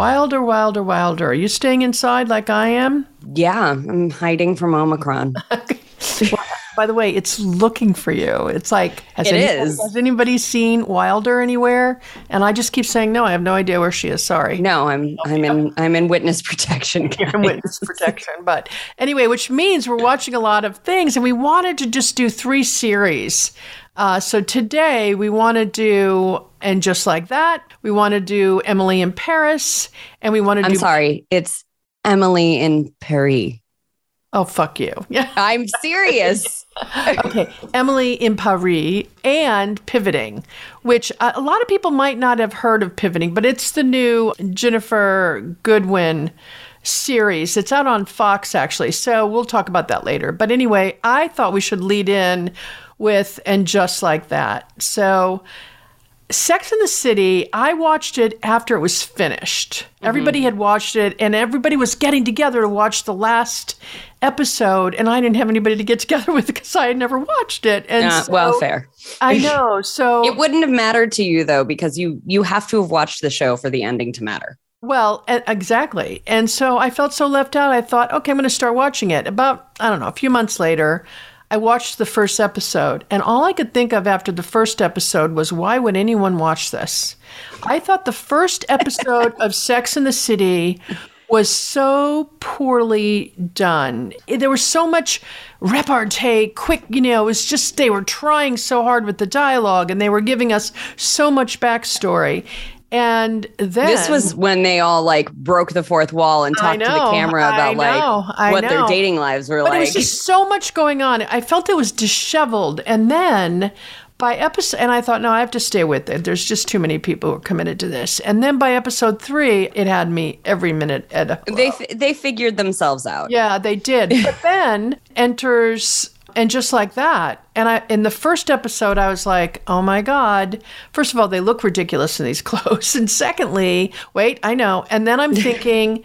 Wilder, Wilder, Wilder. Are you staying inside like I am? Yeah, I'm hiding from Omicron. By the way, it's looking for you. It's like has It anybody, is. has anybody seen Wilder anywhere? And I just keep saying no. I have no idea where she is. Sorry. No, I'm I'm in I'm in witness protection. You're in witness protection. But anyway, which means we're watching a lot of things, and we wanted to just do three series. Uh, so today we want to do, and just like that, we want to do Emily in Paris, and we want to I'm do. sorry. It's Emily in Paris. Oh fuck you! Yeah. I'm serious. Okay, Emily in Paris and Pivoting, which a lot of people might not have heard of Pivoting, but it's the new Ginnifer Goodwin series. It's out on Fox actually, so we'll talk about that later. But anyway, I thought we should lead in with and just like that. So. Sex in the City, I watched it after it was finished. Everybody had watched it, and everybody was getting together to watch the last episode, and I didn't have anybody to get together with because I had never watched it. And Uh, so- well, fair. I know. So, It wouldn't have mattered to you though because you you have to have watched the show for the ending to matter. well, exactly. And so I felt so left out. I thought, okay, I'm going to start watching it. About, I don't know, a few months later, I watched the first episode, and all I could think of after the first episode was, why would anyone watch this? I thought the first episode of Sex in the City was so poorly done. There was so much repartee, quick, you know, it was just they were trying so hard with the dialogue and they were giving us so much backstory. And then This was when they all like broke the fourth wall and talked to the camera about know, like what their dating lives were But like. it was just so much going on. I felt it was disheveled. And then by episode, and I thought, no, I have to stay with it. There's just too many people who are committed to this. And then by episode three, it had me every minute at a. they f- they figured themselves out. yeah, they did. But then enters. And just like that, and I in the first episode, I was like, "Oh my god!" First of all, they look ridiculous in these clothes, and secondly, wait, I know. And then I'm thinking,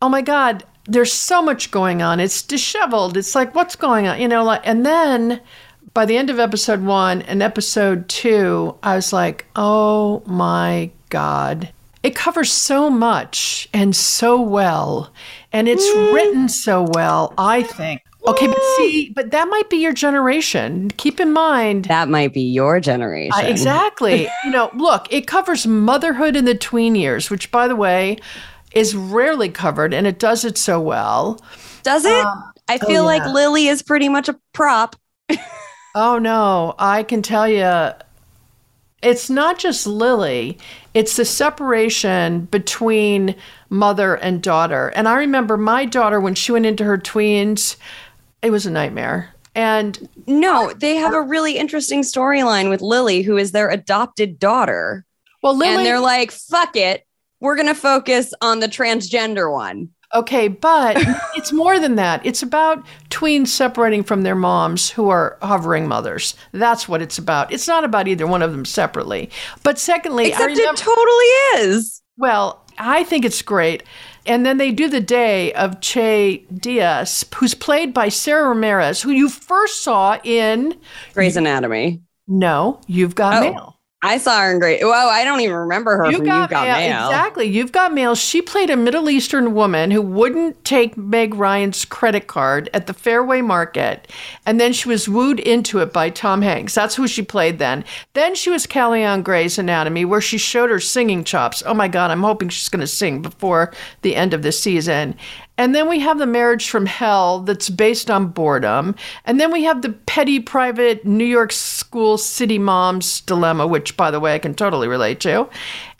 oh my god there's so much going on. It's disheveled. It's like what's going on? You know like and then by the end of episode one and episode two i was like oh my god. It covers so much and so well. And it's mm. written so well i think okay but see but that might be your generation keep in mind That might be your generation. uh, exactly. you know, look, it covers motherhood in the tween years, which, by the way, is rarely covered, and it does it so well. Does it? I feel like Um, oh, yeah. Lily is pretty much a prop. Oh no, I can tell you, it's not just Lily; it's the separation between mother and daughter. And I remember my daughter when she went into her tweens, it was a nightmare. And No, they have a really interesting storyline with Lily, who is their adopted daughter. well, Lily, And they're like, fuck it. We're going to focus on the transgender one. Okay, but it's more than that. It's about tweens separating from their moms who are hovering mothers. That's what it's about. It's not about either one of them separately. But secondly, I Except remember, it totally is. well, I think it's great. And then they do the day of Che Diaz, who's played by Sara Ramirez, who you first saw in Grey's Anatomy. No, You've Got Oh, Mail. I saw her in Grey. Well, I don't even remember her from You've Got Mail. Exactly. You've got mail. She played a Middle Eastern woman who wouldn't take Meg Ryan's credit card at the Fairway Market. And then she was wooed into it by Tom Hanks. That's who she played then. Then she was Callie on Grey's Anatomy, where she showed her singing chops. Oh my God, I'm hoping she's going to sing before the end of the season. And then we have the marriage from hell that's based on boredom. And then we have the petty private New York school city mom's dilemma, which, by the way, I can totally relate to.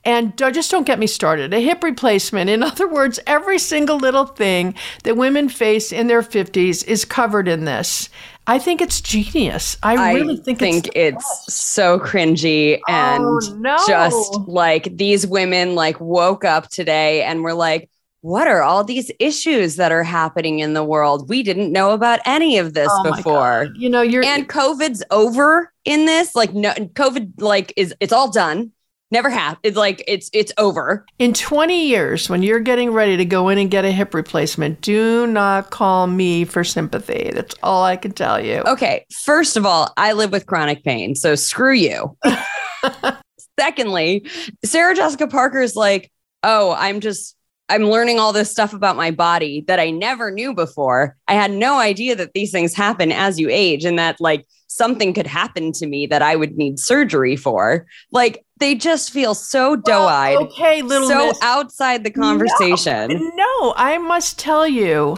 And just don't get me started. A hip replacement. In other words, every single little thing that women face in their 50s is covered in this. I think it's genius. I really think, it's, the it's, best. so cringy oh, and Oh, no. just like these women like woke up today and were like, what are all these issues that are happening in the world? We didn't know about any of this Oh before. You know, you're And COVID's over in this. Like no COVID like is it's all done. Never have. It's like it's it's over. In 20 years, when you're getting ready to go in and get a hip replacement, do not call me for sympathy. That's all I can tell you. Okay, first of all, I live with chronic pain, so screw you. Secondly, Sarah Jessica Parker is like, oh, I'm just I'm learning all this stuff about my body that I never knew before. I had no idea that these things happen as you age and that like something could happen to me that I would need surgery for. Like they just feel so doe-eyed. Well, okay, little so miss. outside the conversation. No, no, I must tell you,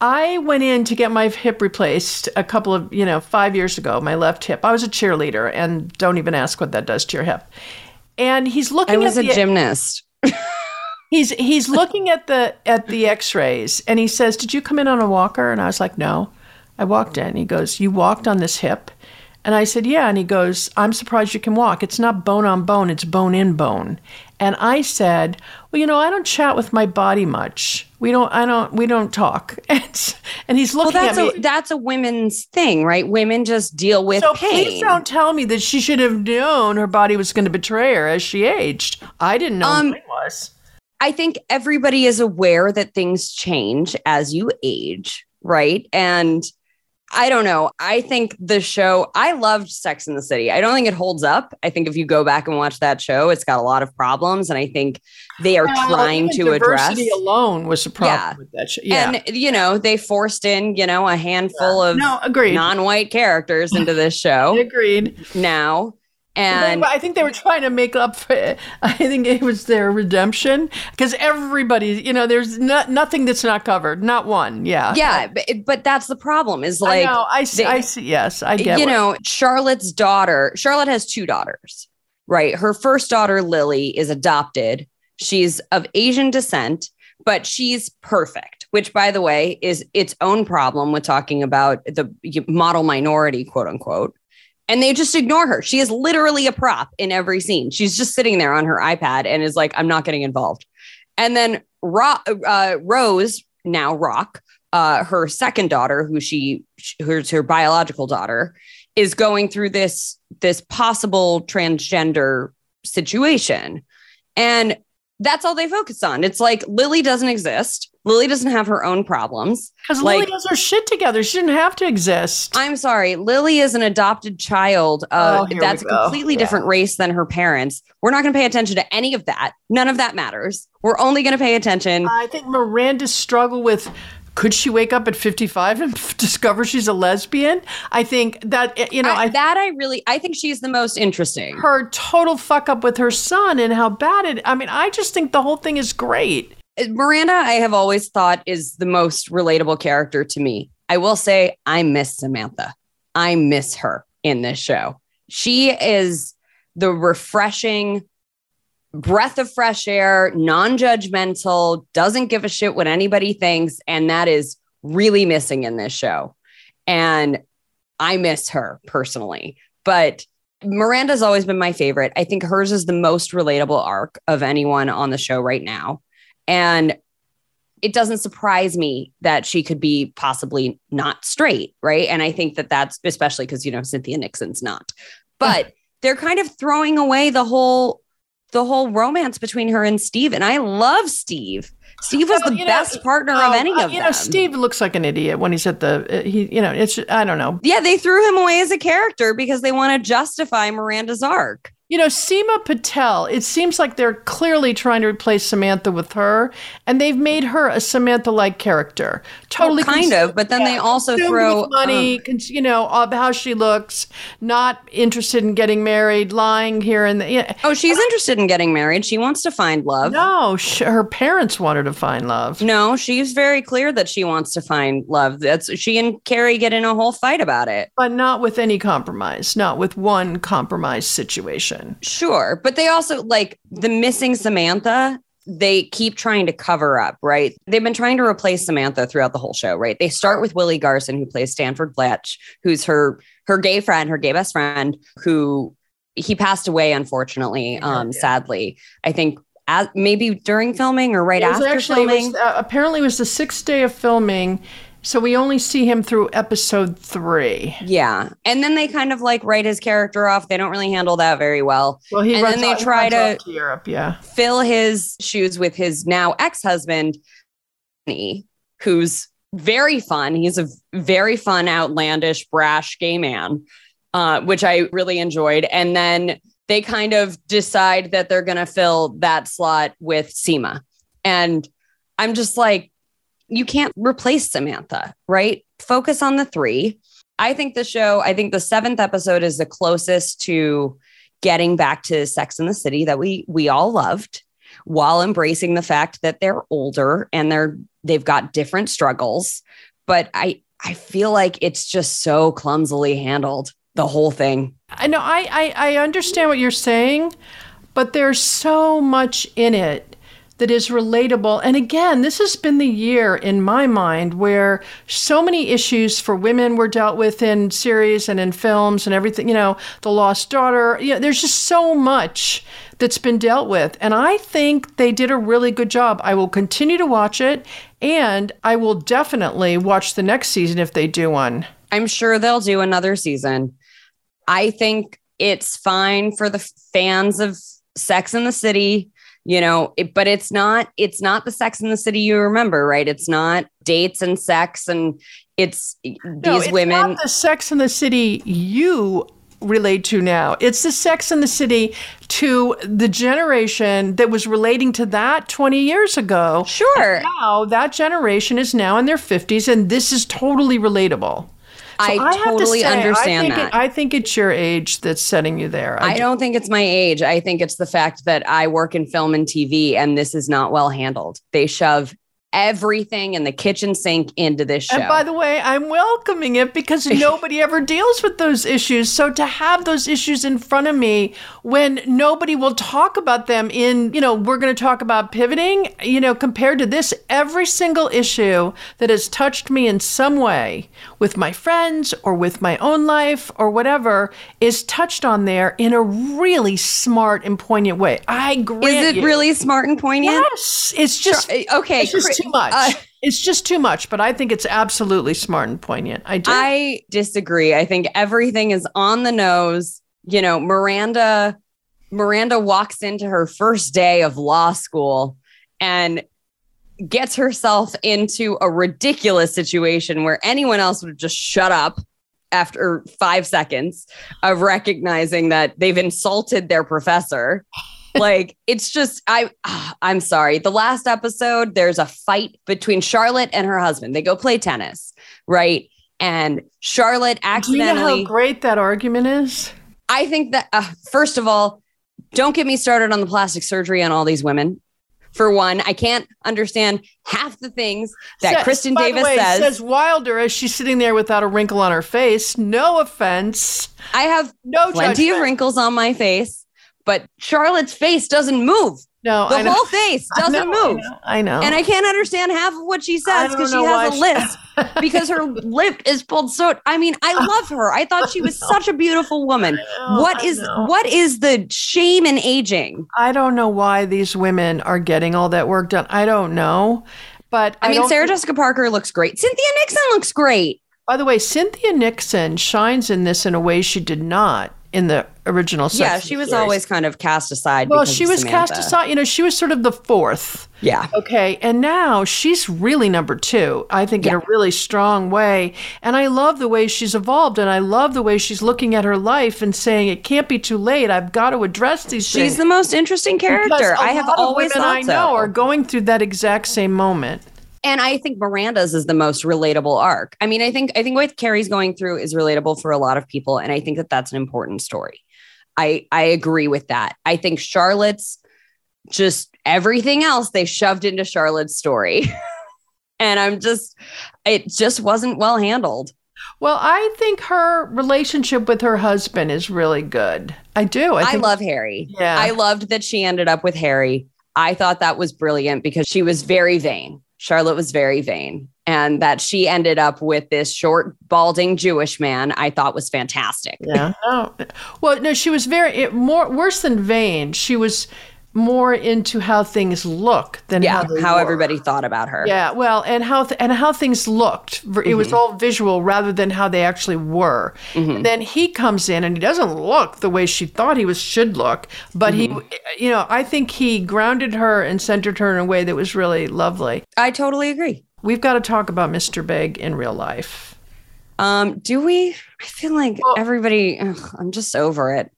I went in to get my hip replaced a couple of, you know, five years ago, my left hip. I was a cheerleader, and don't even ask what that does to your hip. And he's looking I was a the, gymnast. he's he's looking at the at the x-rays and he says, Did you come in on a walker? And I was like, No. I walked in. He goes, You walked on this hip? And I said, Yeah. And he goes, I'm surprised you can walk. It's not bone on bone, it's bone in bone. And I said, Well, you know, I don't chat with my body much. We don't I don't we don't talk. And, and he's Well, looking that's at a me. that's a women's thing, right? Women just deal with so pain. please don't tell me that she should have known her body was going to betray her as she aged. I didn't know Um, mine was. I think everybody is aware that things change as you age, right? And I don't know. I think the show, I loved Sex in the City. I don't think it holds up. I think if you go back and watch that show, it's got a lot of problems. And I think they are Well, trying to address. diversity alone was a problem Yeah. with that show. Yeah. And, you know, they forced in, you know, a handful of no, agreed. non white characters into this show agreed. now. And I think they were trying to make up for it. I think it was their redemption because everybody, you know, there's no, nothing that's not covered, not one. Yeah. yeah, but, but that's the problem is like, I know. I see. they- I see. Yes, I get. you what- know, Charlotte's daughter, Charlotte has two daughters, right? Her first daughter, Lily, is adopted. She's of Asian descent, but she's perfect, which, by the way, is its own problem with talking about the model minority, quote unquote. And they just ignore her. She is literally a prop in every scene. She's just sitting there on her iPad and is like, I'm not getting involved. And then Ro- uh, Rose, now Rock, uh, her second daughter, who she, who's her biological daughter, is going through this this possible transgender situation, and that's all they focus on. It's like Lily doesn't exist. Lily doesn't have her own problems. Because like- Lily does her shit together. She didn't have to exist. I'm sorry, Lily is an adopted child. Uh, Oh, that's a completely Yeah. different race than her parents. We're not going to pay attention to any of that. None of that matters. We're only going to pay attention. I think Miranda's struggle with could she wake up at 55 and discover she's a lesbian? I think that, you know, I- I, that I really, I think she's the most interesting. her total fuck up with her son and how bad it, I mean, I just think the whole thing is great. Uh, Miranda, I have always thought is the most relatable character to me. I will say, I miss Samantha. I miss her in this show. She is the refreshing breath of fresh air, non judgmental, doesn't give a shit what anybody thinks. And that is really missing in this show. And I miss her personally. But Miranda's always been my favorite. I think hers is the most relatable arc of anyone on the show right now. And it doesn't surprise me that she could be possibly not straight, right? And I think that that's especially because you know Cynthia Nixon's not. But they're kind of throwing away the whole the whole romance between her and Steve, and I love Steve. Steve was Well, the know, best partner Oh, of any uh, of you them. know, Steve looks like an idiot when he's at the, uh, he, you know, it's, I don't know. yeah, they threw him away as a character because they want to justify Miranda's arc. You know, Seema Patel, it seems like they're clearly trying to replace Samantha with her, and they've made her a Samantha like character. Totally Well, kind cons- of, but then they also throw money, um, cons- you know, of how she looks, not interested in getting married, lying here and there. Yeah. oh, she's interested in getting married. She wants to find love. No, sh- her parents want her to find love. No, she's very clear that she wants to find love. That's she and Carrie get in a whole fight about it. But not with any compromise, not with one compromise situation. Sure, but they also like the missing Samantha. They keep trying to cover up, right? They've been trying to replace Samantha throughout the whole show, right? They start with Willie Garson, who plays Stanford Blatch, who's her her gay friend, her gay best friend, who he passed away unfortunately, um, Yeah. sadly. I think as, maybe during filming or right after actually, it filming. was, uh, apparently, it was the sixth day of filming, so we only see him through episode three. Yeah. And then they kind of like write his character off. They don't really handle that very well. Well, he And runs then they off- try to- to Europe. Yeah, Fill his shoes with his now ex husband, who's very fun. He's a very fun, outlandish, brash gay man, uh, which I really enjoyed. And then they kind of decide that they're going to fill that slot with Seema. And I'm just like, you can't replace Samantha, right? Focus on the three. I think the show, I think the seventh episode is the closest to getting back to Sex in the City that we we all loved while embracing the fact that they're older and they're they've got different struggles. But I I feel like it's just so clumsily handled, the whole thing. I know I, I, I understand what you're saying, but there's so much in it that is relatable. And again, this has been the year in my mind where so many issues for women were dealt with in series and in films and everything, you know, The Lost Daughter. You know, there's just so much that's been dealt with. And I think they did a really good job. I will continue to watch it and I will definitely watch the next season if they do one. I'm sure they'll do another season. I think it's fine for the fans of Sex in the City you know it, but it's not it's not the sex in the city you remember right? It's not dates and sex and it's these no, it's women the sex in the city you relate to now. It's the sex in the city to the generation that was relating to that 20 years ago. Sure. And now that generation is now in their 50s and this is totally relatable so I, I totally to say, understand I that. It, I think it's your age that's setting you there. I, I don't think it's my age. I think it's the fact that I work in film and TV and this is not well handled. They shove everything in the kitchen sink into this show. And by the way, I'm welcoming it because nobody ever deals with those issues. So to have those issues in front of me when nobody will talk about them in, you know, we're going to talk about pivoting, you know, compared to this, every single issue that has touched me in some way with my friends or with my own life or whatever is touched on there in a really smart and poignant way. I grant Is it you. really smart and poignant? Yes. It's just okay. It's just too much. Uh, it's just too much, but I think it's absolutely smart and poignant. I do. I disagree. I think everything is on the nose. You know, Miranda Miranda walks into her first day of law school and gets herself into a ridiculous situation where anyone else would just shut up after 5 seconds of recognizing that they've insulted their professor like it's just I I'm sorry. The last episode there's a fight between Charlotte and her husband. They go play tennis, right? And Charlotte accidentally Do you know how great that argument is? I think that uh, first of all, don't get me started on the plastic surgery on all these women. For one, I can't understand half the things that says, Kristin Davis way, says. Says Wilder as she's sitting there without a wrinkle on her face. No offense. I have no plenty judgment. of wrinkles on my face but Charlotte's face doesn't move. No, the whole face doesn't I know, move. I know, I know, and I can't understand half of what she says because she has a lisp because her lip is pulled so. I mean, I love her. I thought she was such a beautiful woman. Know, what is what is the shame in aging? I don't know why these women are getting all that work done. I don't know, but I, I mean, Sarah Jessica Parker looks great. Cynthia Nixon looks great. By the way, Cynthia Nixon shines in this in a way she did not in the original Sex yeah she was series. always kind of cast aside well she was Samantha. cast aside you know she was sort of the fourth yeah okay and now she's really number two i think yeah. in a really strong way and i love the way she's evolved and i love the way she's looking at her life and saying it can't be too late i've got to address these she's things. the most interesting character i have always thought i know so. are going through that exact same moment and I think Miranda's is the most relatable arc. I mean, I think I think what Carrie's going through is relatable for a lot of people, and I think that that's an important story. I I agree with that. I think Charlotte's just everything else they shoved into Charlotte's story, and I'm just it just wasn't well handled. Well, I think her relationship with her husband is really good. I do. I, I love Harry. Yeah. I loved that she ended up with Harry. I thought that was brilliant because she was very vain. Charlotte was very vain. And that she ended up with this short, balding Jewish man, I thought was fantastic. Yeah. Oh. Well, no, she was very it, more worse than vain. She was more into how things look than yeah, how, how everybody thought about her. Yeah, well, and how th- and how things looked. It mm-hmm. was all visual rather than how they actually were. Mm-hmm. Then he comes in and he doesn't look the way she thought he was should look, but mm-hmm. he, you know, I think he grounded her and centered her in a way that was really lovely. I totally agree. We've got to talk about Mr. Big in real life. Um, do we? I feel like well, everybody. Ugh, I'm just over it.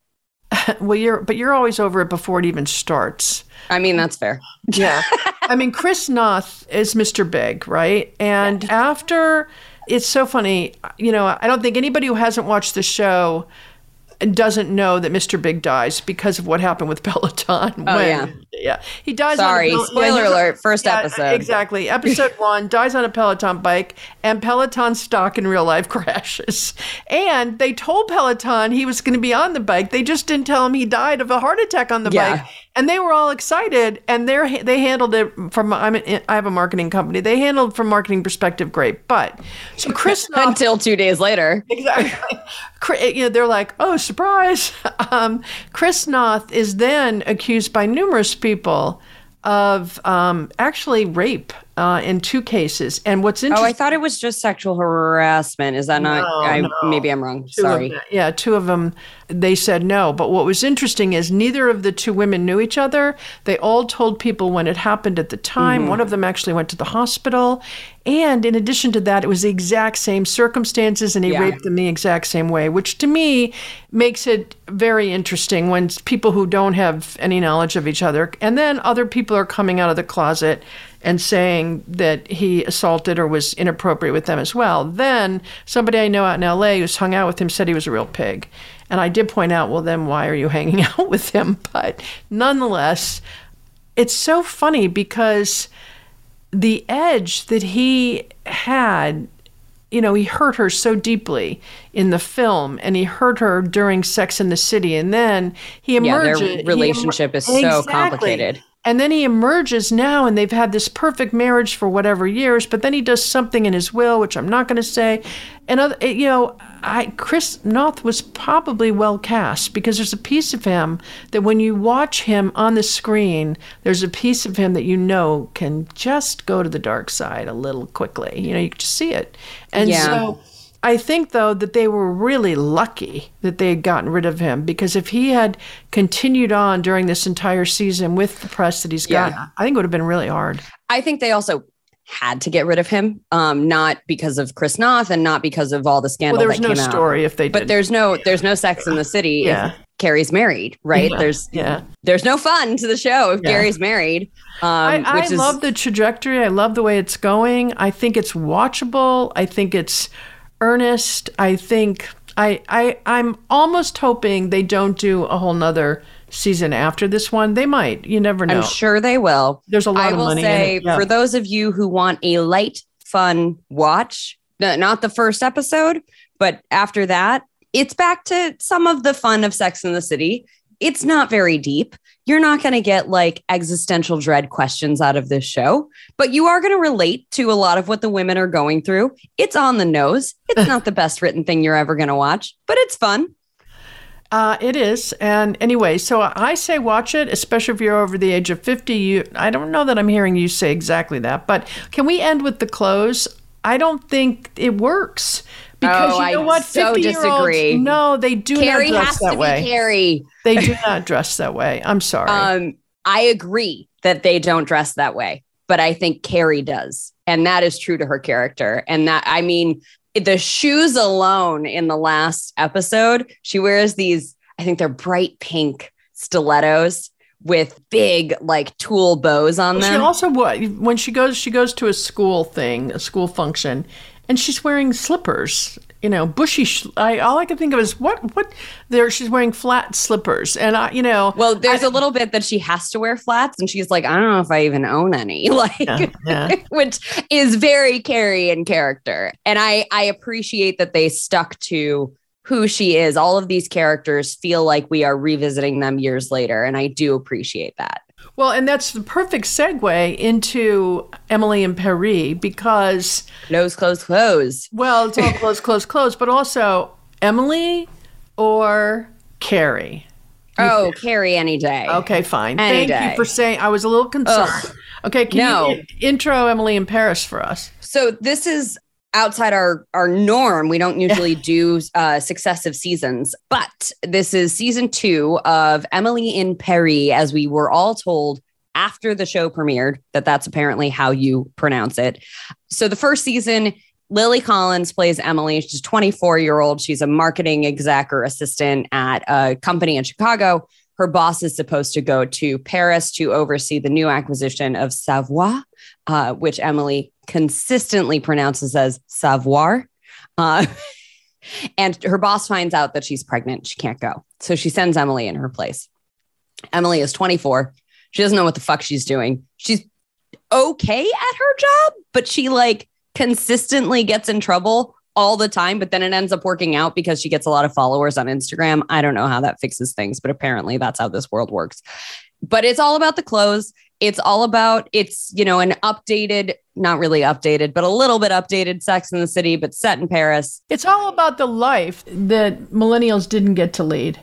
well, you're but you're always over it before it even starts. I mean, that's fair. Yeah. I mean, Chris Noth is Mr. Big, right? And after it's so funny, you know, I don't think anybody who hasn't watched the show doesn't know that Mr. Big dies because of what happened with Peloton. Oh, yeah. Yeah. He dies Sorry, on a, spoiler alert, first yeah, episode. Exactly. Episode one dies on a Peloton bike, and Peloton stock in real life crashes. And they told Peloton he was going to be on the bike. They just didn't tell him he died of a heart attack on the Yeah. bike. And they were all excited, and they they handled it from. I'm I have a marketing company. They handled from marketing perspective great, but so Chris Until two days later. exactly. You know, they're like, oh, surprise. Um, Chris Noth is then accused by numerous people of um, actually rape uh, in two cases. And what's interesting? Oh. I thought it was just sexual harassment. Is that not? No, I, no. Maybe I'm wrong. Two Sorry. them- yeah, two of them, they said no. But what was interesting is neither of the two women knew each other. They all told people when it happened at the time. One of them actually went to the hospital. And in addition to that, it was the exact same circumstances and he Yeah. raped them the exact same way, which to me makes it very interesting when people who don't have any knowledge of each other and then other people are coming out of the closet and saying that he assaulted or was inappropriate with them as well. Then somebody I know out in LA who's hung out with him said he was a real pig. And I did point out, well, then why are you hanging out with him? But nonetheless, it's so funny because the edge that he had you know, he hurt her so deeply in the film, and he hurt her during Sex in the City, and then he Yeah, their emerges. he relationship is so Exactly. complicated. And then he emerges now, and they've had this perfect marriage for whatever years. But then he does something in his will, which I'm not going to say. And other, eh, you know, I Chris Noth was probably well cast because there's a piece of him that when you watch him on the screen, there's a piece of him that you know can just go to the dark side a little quickly. You know, you can just see it. And Yeah. so I think though that they were really lucky that they had gotten rid of him because if he had continued on during this entire season with the press that he's got, Yeah. I think it would have been really hard. I think they also had to get rid of him, um, not because of Chris Noth and not because of all the scandal there was that no came out. story if they But there's no there's no sex in the city Yeah. if Carrie's married, right? Yeah, There's yeah. there's no fun to the show if Yeah. Carrie's married. Um, I, I which is love the trajectory. I love the way it's going. I think it's watchable. I think it's earnest. I think I I I'm almost hoping they don't do a whole nother season after this one. They might. You never know. I'm sure they will. There's a lot I of will money say in it. Yeah. for those of you who want a light, fun watch, not the first episode, but after that, it's back to some of the fun of Sex in the City. It's not very deep. You're not going to get like existential dread questions out of this show, but you are going to relate to a lot of what the women are going through. It's on the nose. It's not the best written thing you're ever going to watch, but it's fun. Uh, it is. And anyway, so I say watch it, especially if you're over the age of 50. You, I don't know that I'm hearing you say exactly that, but can we end with the close? I don't think it works. Because Oh, you know I what? so 50 year disagree. no, they do Carrie not dress has that to way. be Carrie. They do not dress that way. I'm sorry. Um, I agree that they don't dress that way, but I think Carrie does. And that is true to her character. And that, I mean, the shoes alone in the last episode, she wears these, I think they're bright pink stilettos with big, like tulle bows on them. she also what when she goes she goes to a school thing, a school function, and she's wearing slippers. You know, bushy. Sh- I all I can think of is what what there. She's wearing flat slippers, and I, you know, well, there's a little bit that she has to wear flats, and she's like, I don't know if I even own any. Like, yeah, yeah. which is very Carrie in character. And I I appreciate that they stuck to who she is. All of these characters feel like we are revisiting them years later, and I do appreciate that. Well, and that's the perfect segue into Emily and Paris because, Close, close, close. well, it's all close, close, close, but also Emily or Carrie. Oh, Carrie any day. Okay, fine. Any Thank day. you for saying. I was a little concerned. Ugh. Okay, can No. you intro Emily in Paris for us? So this is outside our our norm. We don't usually do uh, successive seasons, but this is season two of Emily in Paris, as we were all told after the show premiered that that's apparently how you pronounce it. So the first season Lily Collins plays Emily. She's 24 year old. She's a marketing exec or assistant at a company in Chicago. Her boss is supposed to go to Paris to oversee the new acquisition of Savoir, uh, which Emily consistently pronounces as savoir. Uh, and her boss finds out that she's pregnant. She can't go. So she sends Emily in her place. Emily is 24. She doesn't know what the fuck she's doing. She's okay at her job, but she like consistently gets in trouble all the time, but then it ends up working out because she gets a lot of followers on Instagram. I don't know how that fixes things, but apparently that's how this world works. But it's all about the clothes. It's all about it's, you know, an updated, not really updated, but a little bit updated Sex in the City, but set in Paris. It's all about the life that millennials didn't get to lead.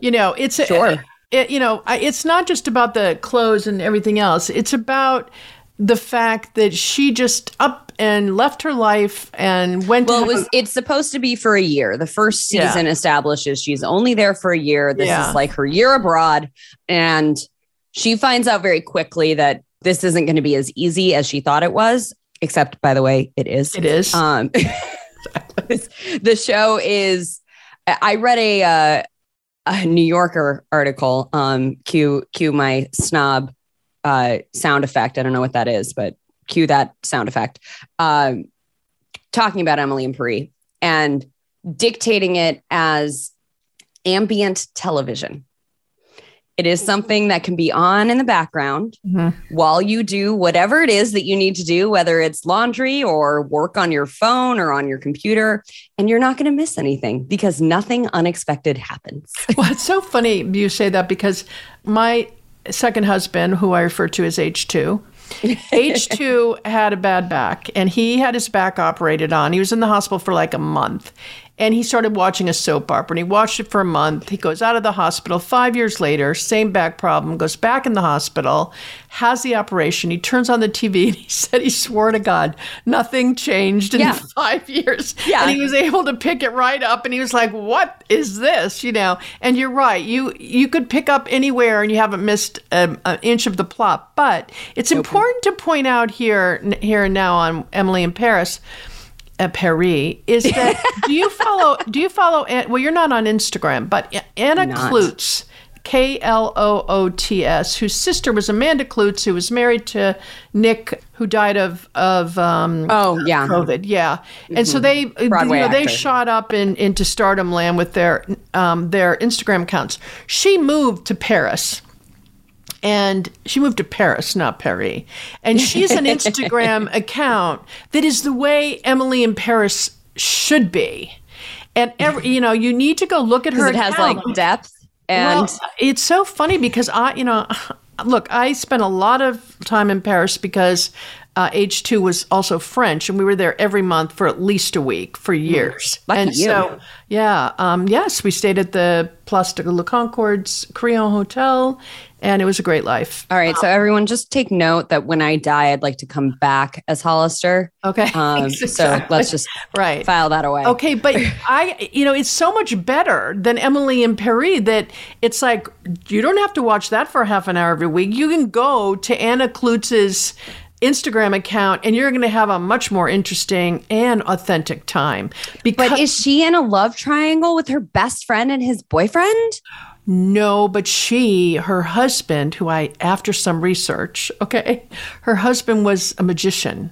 You know, it's sure. It, you know, it's not just about the clothes and everything else. It's about the fact that she just up and left her life and went well it was it's supposed to be for a year the first season yeah. establishes she's only there for a year this yeah. is like her year abroad and she finds out very quickly that this isn't going to be as easy as she thought it was except by the way it is it is um the show is i read a uh, a new yorker article um cue cue my snob uh, sound effect. I don't know what that is, but cue that sound effect. Um, talking about Emily and Paris and dictating it as ambient television. It is something that can be on in the background mm-hmm. while you do whatever it is that you need to do, whether it's laundry or work on your phone or on your computer. And you're not going to miss anything because nothing unexpected happens. well, it's so funny you say that because my second husband, who I refer to as H2, H2 had a bad back and he had his back operated on. He was in the hospital for like a month and he started watching a soap opera and he watched it for a month. He goes out of the hospital. Five years later, same back problem, goes back in the hospital, has the operation. He turns on the TV and he said he swore to God nothing changed in yeah. five years. Yeah. And he was able to pick it right up and he was like, What is this? You know, and you're right. You you could pick up anywhere and you haven't missed an inch of the plot. But it's important to point out here here and now on Emily in Paris uh, Paris is that do you follow do you follow well you're not on Instagram but Anna not. Kloots K L O O T S whose sister was Amanda Kloots who was married to Nick who died of of um, oh yeah. COVID yeah. And mm-hmm. so they Broadway you know, they shot up in into stardom land with their um, their Instagram accounts. She moved to Paris and she moved to Paris, not Paris. And she's an Instagram account that is the way Emily in Paris should be. And every, you know, you need to go look at her. It account. has like depth, and well, it's so funny because I, you know, look, I spent a lot of time in Paris because uh, H2 was also French, and we were there every month for at least a week for hmm. years. Lucky and you. so, yeah, um, yes, we stayed at the Place de la Concorde's Crillon Hotel, and it was a great life. All right, so everyone, just take note that when I die, I'd like to come back as Hollister. Okay, um, exactly. so let's just right file that away. Okay, but I, you know, it's so much better than Emily in Paris that it's like you don't have to watch that for half an hour every week. You can go to Anna Kloots's Instagram account and you're going to have a much more interesting and authentic time. Because- but is she in a love triangle with her best friend and his boyfriend? No, but she, her husband, who I, after some research, okay, her husband was a magician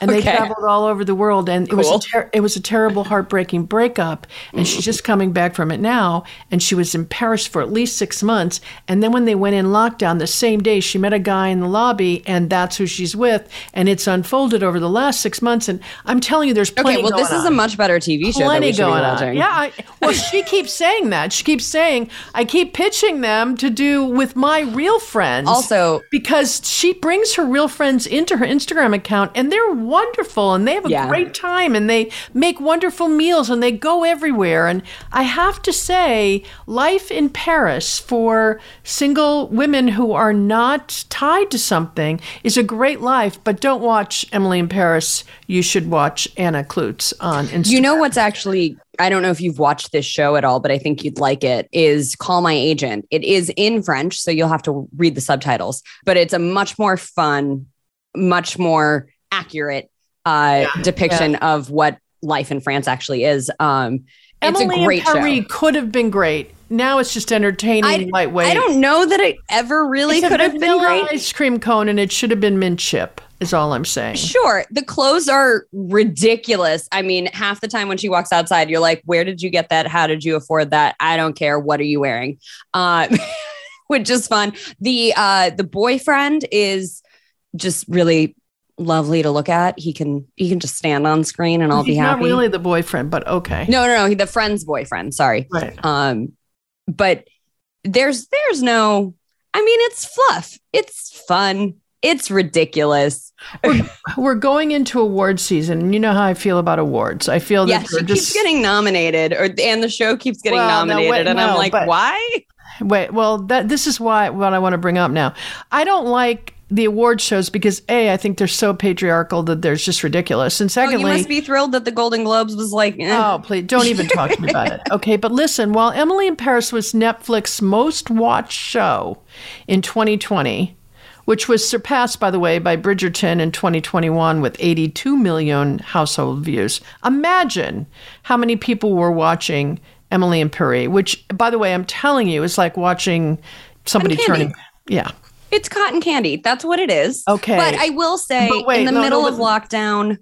and okay. they traveled all over the world and cool. it was a ter- it was a terrible heartbreaking breakup and she's just coming back from it now and she was in Paris for at least 6 months and then when they went in lockdown the same day she met a guy in the lobby and that's who she's with and it's unfolded over the last 6 months and I'm telling you there's plenty Okay, well this on. is a much better TV show plenty going on. Yeah, I, well she keeps saying that. She keeps saying I keep pitching them to do with my real friends. Also because she brings her real friends into her Instagram account and they're wonderful and they have a yeah. great time and they make wonderful meals and they go everywhere. And I have to say, life in Paris for single women who are not tied to something is a great life. But don't watch Emily in Paris. You should watch Anna Kloots on Instagram. You know what's actually I don't know if you've watched this show at all, but I think you'd like it, is Call My Agent. It is in French, so you'll have to read the subtitles, but it's a much more fun, much more accurate uh, yeah, depiction yeah. of what life in France actually is. Um, it's Emily a great and Paris show. could have been great. Now it's just entertaining, I, lightweight. I don't know that it ever really it's could have been great. Ice cream cone, and it should have been mint chip. Is all I'm saying. Sure, the clothes are ridiculous. I mean, half the time when she walks outside, you're like, "Where did you get that? How did you afford that? I don't care. What are you wearing?" Uh, which is fun. The uh, the boyfriend is just really lovely to look at. He can he can just stand on screen and I'll He's be happy. Not really the boyfriend, but okay. No, no, no. The friend's boyfriend. Sorry. Right. Um, but there's there's no. I mean, it's fluff. It's fun. It's ridiculous. We're, we're going into award season, and you know how I feel about awards. I feel that yeah, she keeps getting nominated, or and the show keeps getting well, nominated, no, wait, and no, I'm like, why? Wait, well, that this is why what I want to bring up now. I don't like the award shows because a I think they're so patriarchal that they're just ridiculous, and secondly, oh, you must be thrilled that the Golden Globes was like, eh. oh please don't even talk to me about it. Okay, but listen, while Emily in Paris was Netflix's most watched show in 2020, which was surpassed by the way by Bridgerton in 2021 with 82 million household views. Imagine how many people were watching Emily in Paris, which by the way I'm telling you is like watching somebody turning yeah it's cotton candy. That's what it is. Okay. But I will say, wait, in the no, middle no, of lockdown,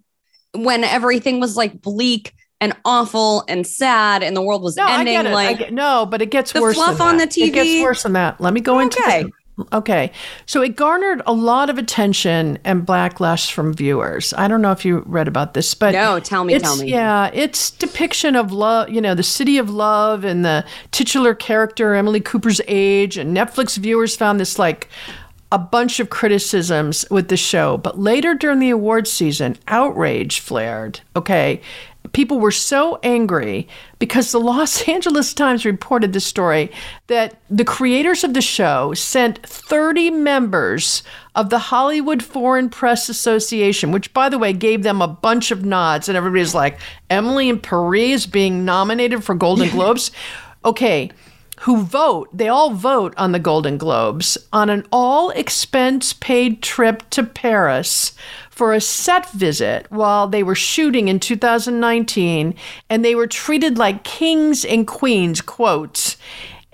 when everything was like bleak and awful and sad and the world was no, ending, I get it. like I get, no, but it gets the worse. Fluff on the TV. It gets worse than that. Let me go into okay. The, Okay. So it garnered a lot of attention and backlash from viewers. I don't know if you read about this, but No, tell me, tell me. Yeah, it's depiction of love, you know, the city of love and the titular character Emily Cooper's age and Netflix viewers found this like a bunch of criticisms with the show, but later during the awards season, outrage flared. Okay. People were so angry because the Los Angeles Times reported the story that the creators of the show sent 30 members of the Hollywood Foreign Press Association, which, by the way, gave them a bunch of nods, and everybody's like, Emily in Paris being nominated for Golden Globes. Okay, who vote, they all vote on the Golden Globes on an all expense paid trip to Paris for a set visit while they were shooting in 2019 and they were treated like kings and queens quotes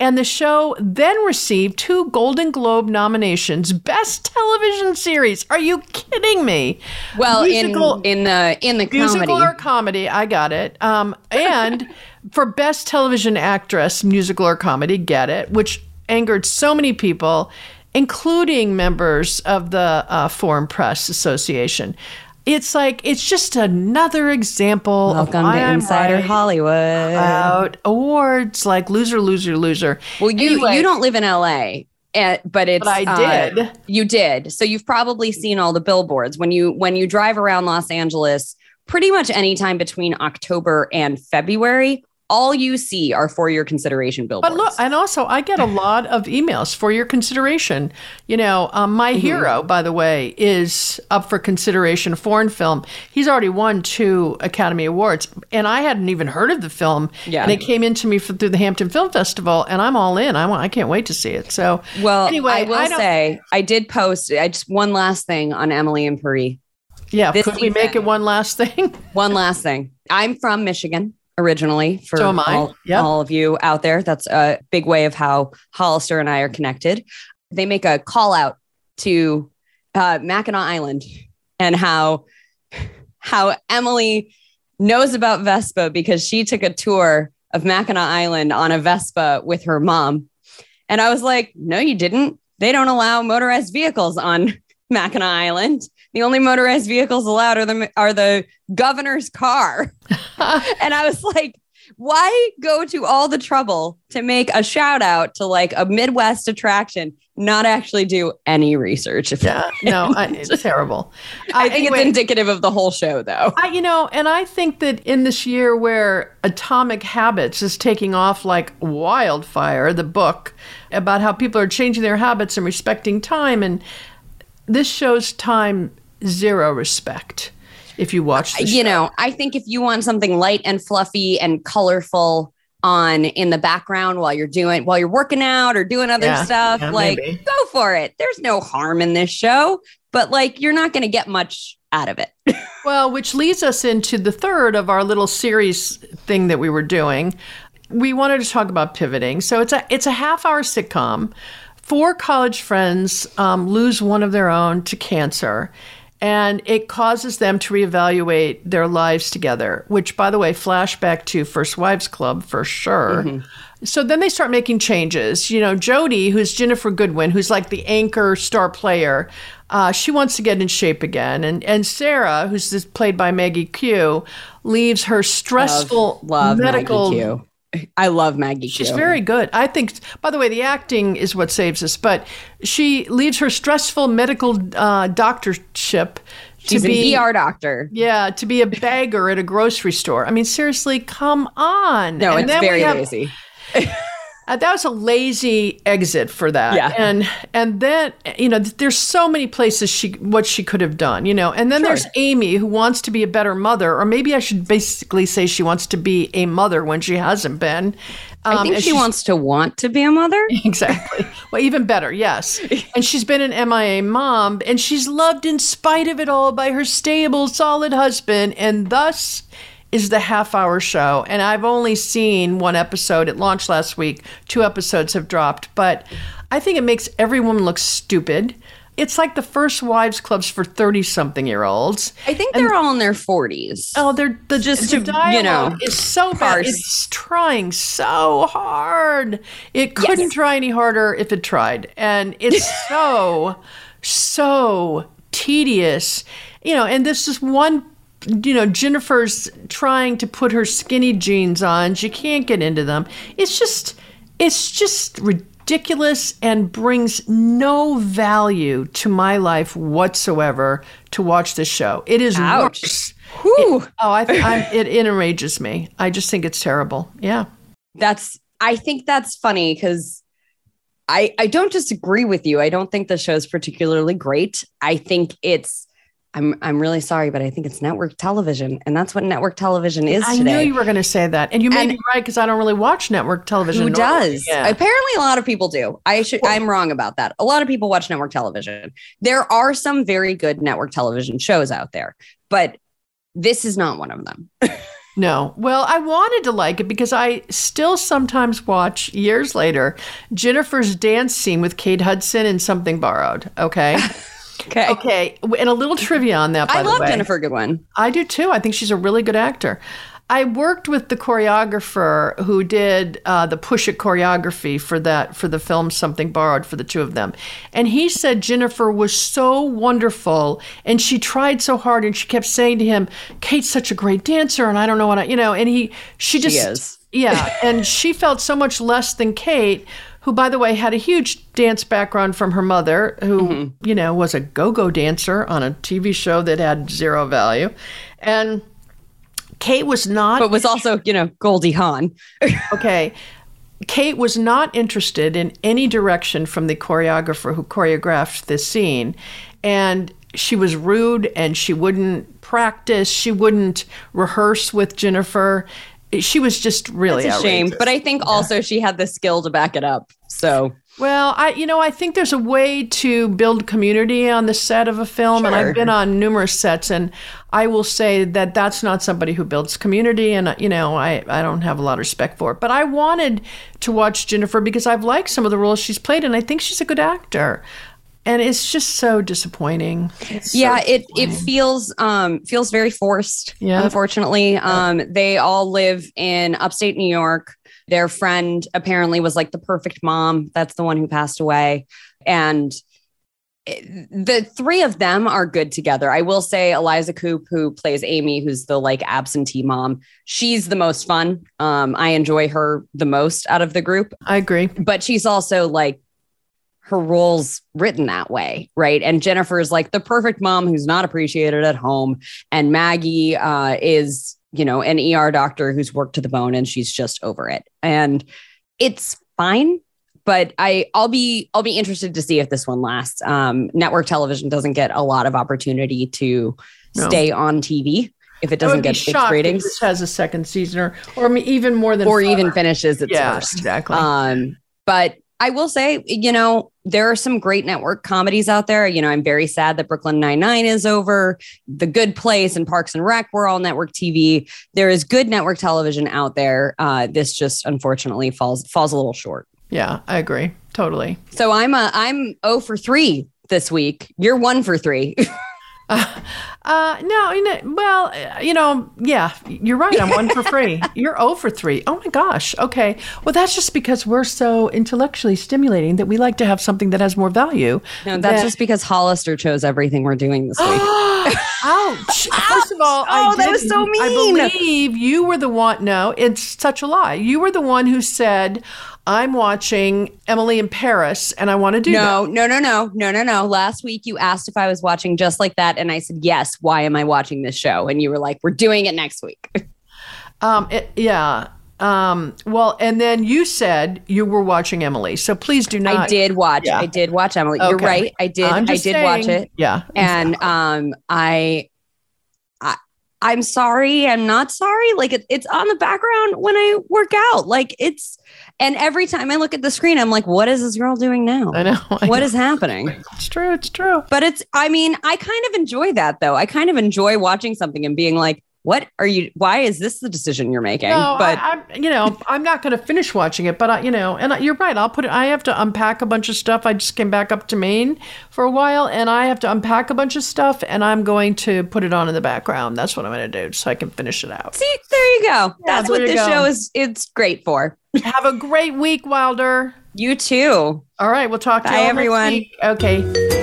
and the show then received two Golden Globe nominations: Best Television Series. Are you kidding me? Well, musical, in in the in the musical comedy. or comedy, I got it. Um, and for Best Television Actress, musical or comedy, get it, which angered so many people, including members of the uh, Foreign Press Association it's like it's just another example Welcome of to Insider right Hollywood about awards like loser, loser, loser. Well, you anyway, you don't live in LA. Eh, but it's but I did. Uh, you did. So you've probably seen all the billboards when you when you drive around Los Angeles. Pretty much anytime between October and February, all you see are for your consideration billboards. But look, and also I get a lot of emails for your consideration. You know, um, my mm-hmm. hero, by the way, is up for consideration. Foreign film. He's already won two Academy Awards, and I hadn't even heard of the film. Yeah, and it came into me for, through the Hampton Film Festival, and I'm all in. I want. I can't wait to see it. So, well, anyway, I will I say I did post. I just one last thing on Emily in Paris. Yeah, could we make it one last thing? one last thing. I'm from Michigan originally for so all, yep. all, of you out there. That's a big way of how Hollister and I are connected. They make a call out to uh, Mackinac Island and how how Emily knows about Vespa because she took a tour of Mackinac Island on a Vespa with her mom. And I was like, no, you didn't. They don't allow motorized vehicles on Mackinac Island. The only motorized vehicles allowed are the are the governor's car. and I was like, why go to all the trouble to make a shout out to like a Midwest attraction, not actually do any research? Yeah, no, I, it's terrible. I uh, think anyway, it's indicative of the whole show, though. I, you know, and I think that in this year where Atomic Habits is taking off like wildfire, the book about how people are changing their habits and respecting time and this shows time zero respect if you watch this. you know i think if you want something light and fluffy and colorful on in the background while you're doing while you're working out or doing other yeah, stuff yeah, like maybe. go for it there's no harm in this show but like you're not going to get much out of it Well, which leads us into the third of our little series thing that we were doing. We wanted to talk about pivoting. So it's a it's a half hour sitcom. Four college friends um, lose one of their own to cancer, and it causes them to reevaluate their lives together. Which, by the way, flashback to First Wives Club for sure. So then they start making changes. You know, Jody, who's Ginnifer Goodwin, who's like the anchor star player, uh, she wants to get in shape again. And and Sarah, who's this, played by Maggie Q, leaves her stressful Love medical. I love Maggie She's very good. I think, by the way, the acting is what saves us, but she leaves her stressful medical uh, doctorship She's to be an ER doctor. yeah, to be a bagger at a grocery store. I mean, seriously, come on. No, And it's very have- lazy. uh, that was a lazy exit for that. Yeah. And and then you know there's so many places she what she could have done, you know. And then there's Amy who wants to be a better mother or maybe I should basically say she wants to be a mother when she hasn't been. I Um, think she wants to want to be a mother. Exactly. Well, even better, yes. And she's been an MIA mom, and she's loved in spite of it all by her stable, solid husband, and thus is the half hour show. And I've only seen one episode. It launched last week. Two episodes have dropped, but I think it makes every woman look stupid. It's like the first wives clubs for 30 something year olds. I think they're all in their forties. Oh, they're the Just the to, you know, is so bad. It's trying so hard. It couldn't Yes. try any harder if it tried, and it's so so tedious. You know, and this is one. You know, Ginnifer's trying to put her skinny jeans on. She can't get into them. It's just, it's just ridiculous and brings no value to my life whatsoever to watch this show. It is Ouch. worse. Whew. Oh, I, I'm, it, it enrages me. I just think it's terrible. Yeah. That's I think that's funny because I I don't disagree with you. I don't think the show's particularly great. I think it's I'm I'm really sorry, but I think it's network television, and that's what network television is I today. knew you were going to say that, and you may And- be right because I don't really watch network television. Who does? Yeah. Apparently, a lot of people do. I should. I'm wrong about that. A lot of people watch network television. There are some very good network television shows out there, but this is not one of them. No. Well, I wanted to like it because I still sometimes watch years later Ginnifer's dance scene with Kate Hudson in Something Borrowed. Okay. Okay. okay. And a little trivia on that. By I the love. Ginnifer Goodwin. I do too. I think she's a really good actor. I worked with the choreographer who did uh, the push it choreography for that for the film Something Borrowed for the two of them, and he said Ginnifer was so wonderful and she tried so hard and she kept saying to him, "Kate's such a great dancer," and I don't know what I, you know, and he she just is. yeah, and she felt so much less than Kate. Who, by the way, had a huge dance background from her mother, who, mm-hmm. you know, was a go go dancer on a TV show that had zero value. And Kate was not but was also, you know, Goldie Hawn. okay. Kate was not interested in any direction from the choreographer who choreographed this scene. And she was rude and she wouldn't practice, she wouldn't rehearse with Ginnifer. She was just really It's a shame, but I think also she had the skill to back it up. So Well, I you know I think there's a way to build community on the set of a film, and I've been on numerous sets, and I will say that that's not somebody who builds community, and uh, you know I I don't have a lot of respect for it. But I wanted to watch Ginnifer because I've liked some of the roles she's played, and I think she's a good actor. And it's just so disappointing. It's so yeah, it it feels um feels very forced. Yeah. Unfortunately. Um they all live in upstate New York. Their friend apparently was like the perfect mom. That's the one who passed away. And the three of them are good together. I will say Eliza Coupe, who plays Amy, who's the like absentee mom, she's the most fun. Um, I enjoy her the most out of the group I agree. but she's also like her role's written that way, right? And Ginnifer is like the perfect mom who's not appreciated at home, and Maggie uh, is you know an ER doctor who's worked to the bone, and she's just over it, and it's fine. But I, I'll be, I'll be interested to see if this one lasts. Um, network television doesn't get a lot of opportunity to No. stay on TV if it doesn't would get its ratings this has a second season or, or even more than or five. even finishes its yeah, first. exactly. Um, but I will say, you know, there are some great network comedies out there. You know, I'm very sad that Brooklyn Nine Nine is over. The Good Place and Parks and Rec were all network TV. There is good network television out there. Uh, this just unfortunately falls falls a little short. Yeah, I agree totally. So I'm a I'm 0 for three this week. You're one for three. uh, uh, no, you know, well, you know, yeah, you're right. I'm one for free. You're 0 for three. Oh my gosh. Okay. Well, that's just because we're so intellectually stimulating that we like to have something that has more value. No, that's just because Hollister chose everything we're doing this week. Ouch. First of all, oh, that was so mean. I believe you were the one. No, it's such a lie. You were the one who said, I'm watching Emily in Paris and I want to do no, that. No, no, no, no, no, no. Last week you asked if I was watching just like that. And I said, yes. Why am I watching this show? And you were like, we're doing it next week. um, it, yeah. Um, well, and then you said you were watching Emily. So please do not. I did watch. Yeah. I did watch Emily. Okay. You're right. I did. I did saying, watch it. Yeah. And um, I I'm sorry, I'm not sorry. Like it, it's on the background when I work out. Like it's, and every time I look at the screen, I'm like, what is this girl doing now? I know. I what know. is happening? It's true. It's true. But it's, I mean, I kind of enjoy that though. I kind of enjoy watching something and being like, what are you why is this the decision you're making? No, but I, I, you know i'm not going to finish watching it but I, you know and I, you're right i'll put it i have to unpack a bunch of stuff. I just came back up to maine for a while and i have to unpack a bunch of stuff and i'm going to put it on in the background. That's what i'm going to do so i can finish it out. See there you go. Yeah, that's what this go. show is it's great for. Have a great week wilder. You too. All right we'll talk to Bye, you everyone. okay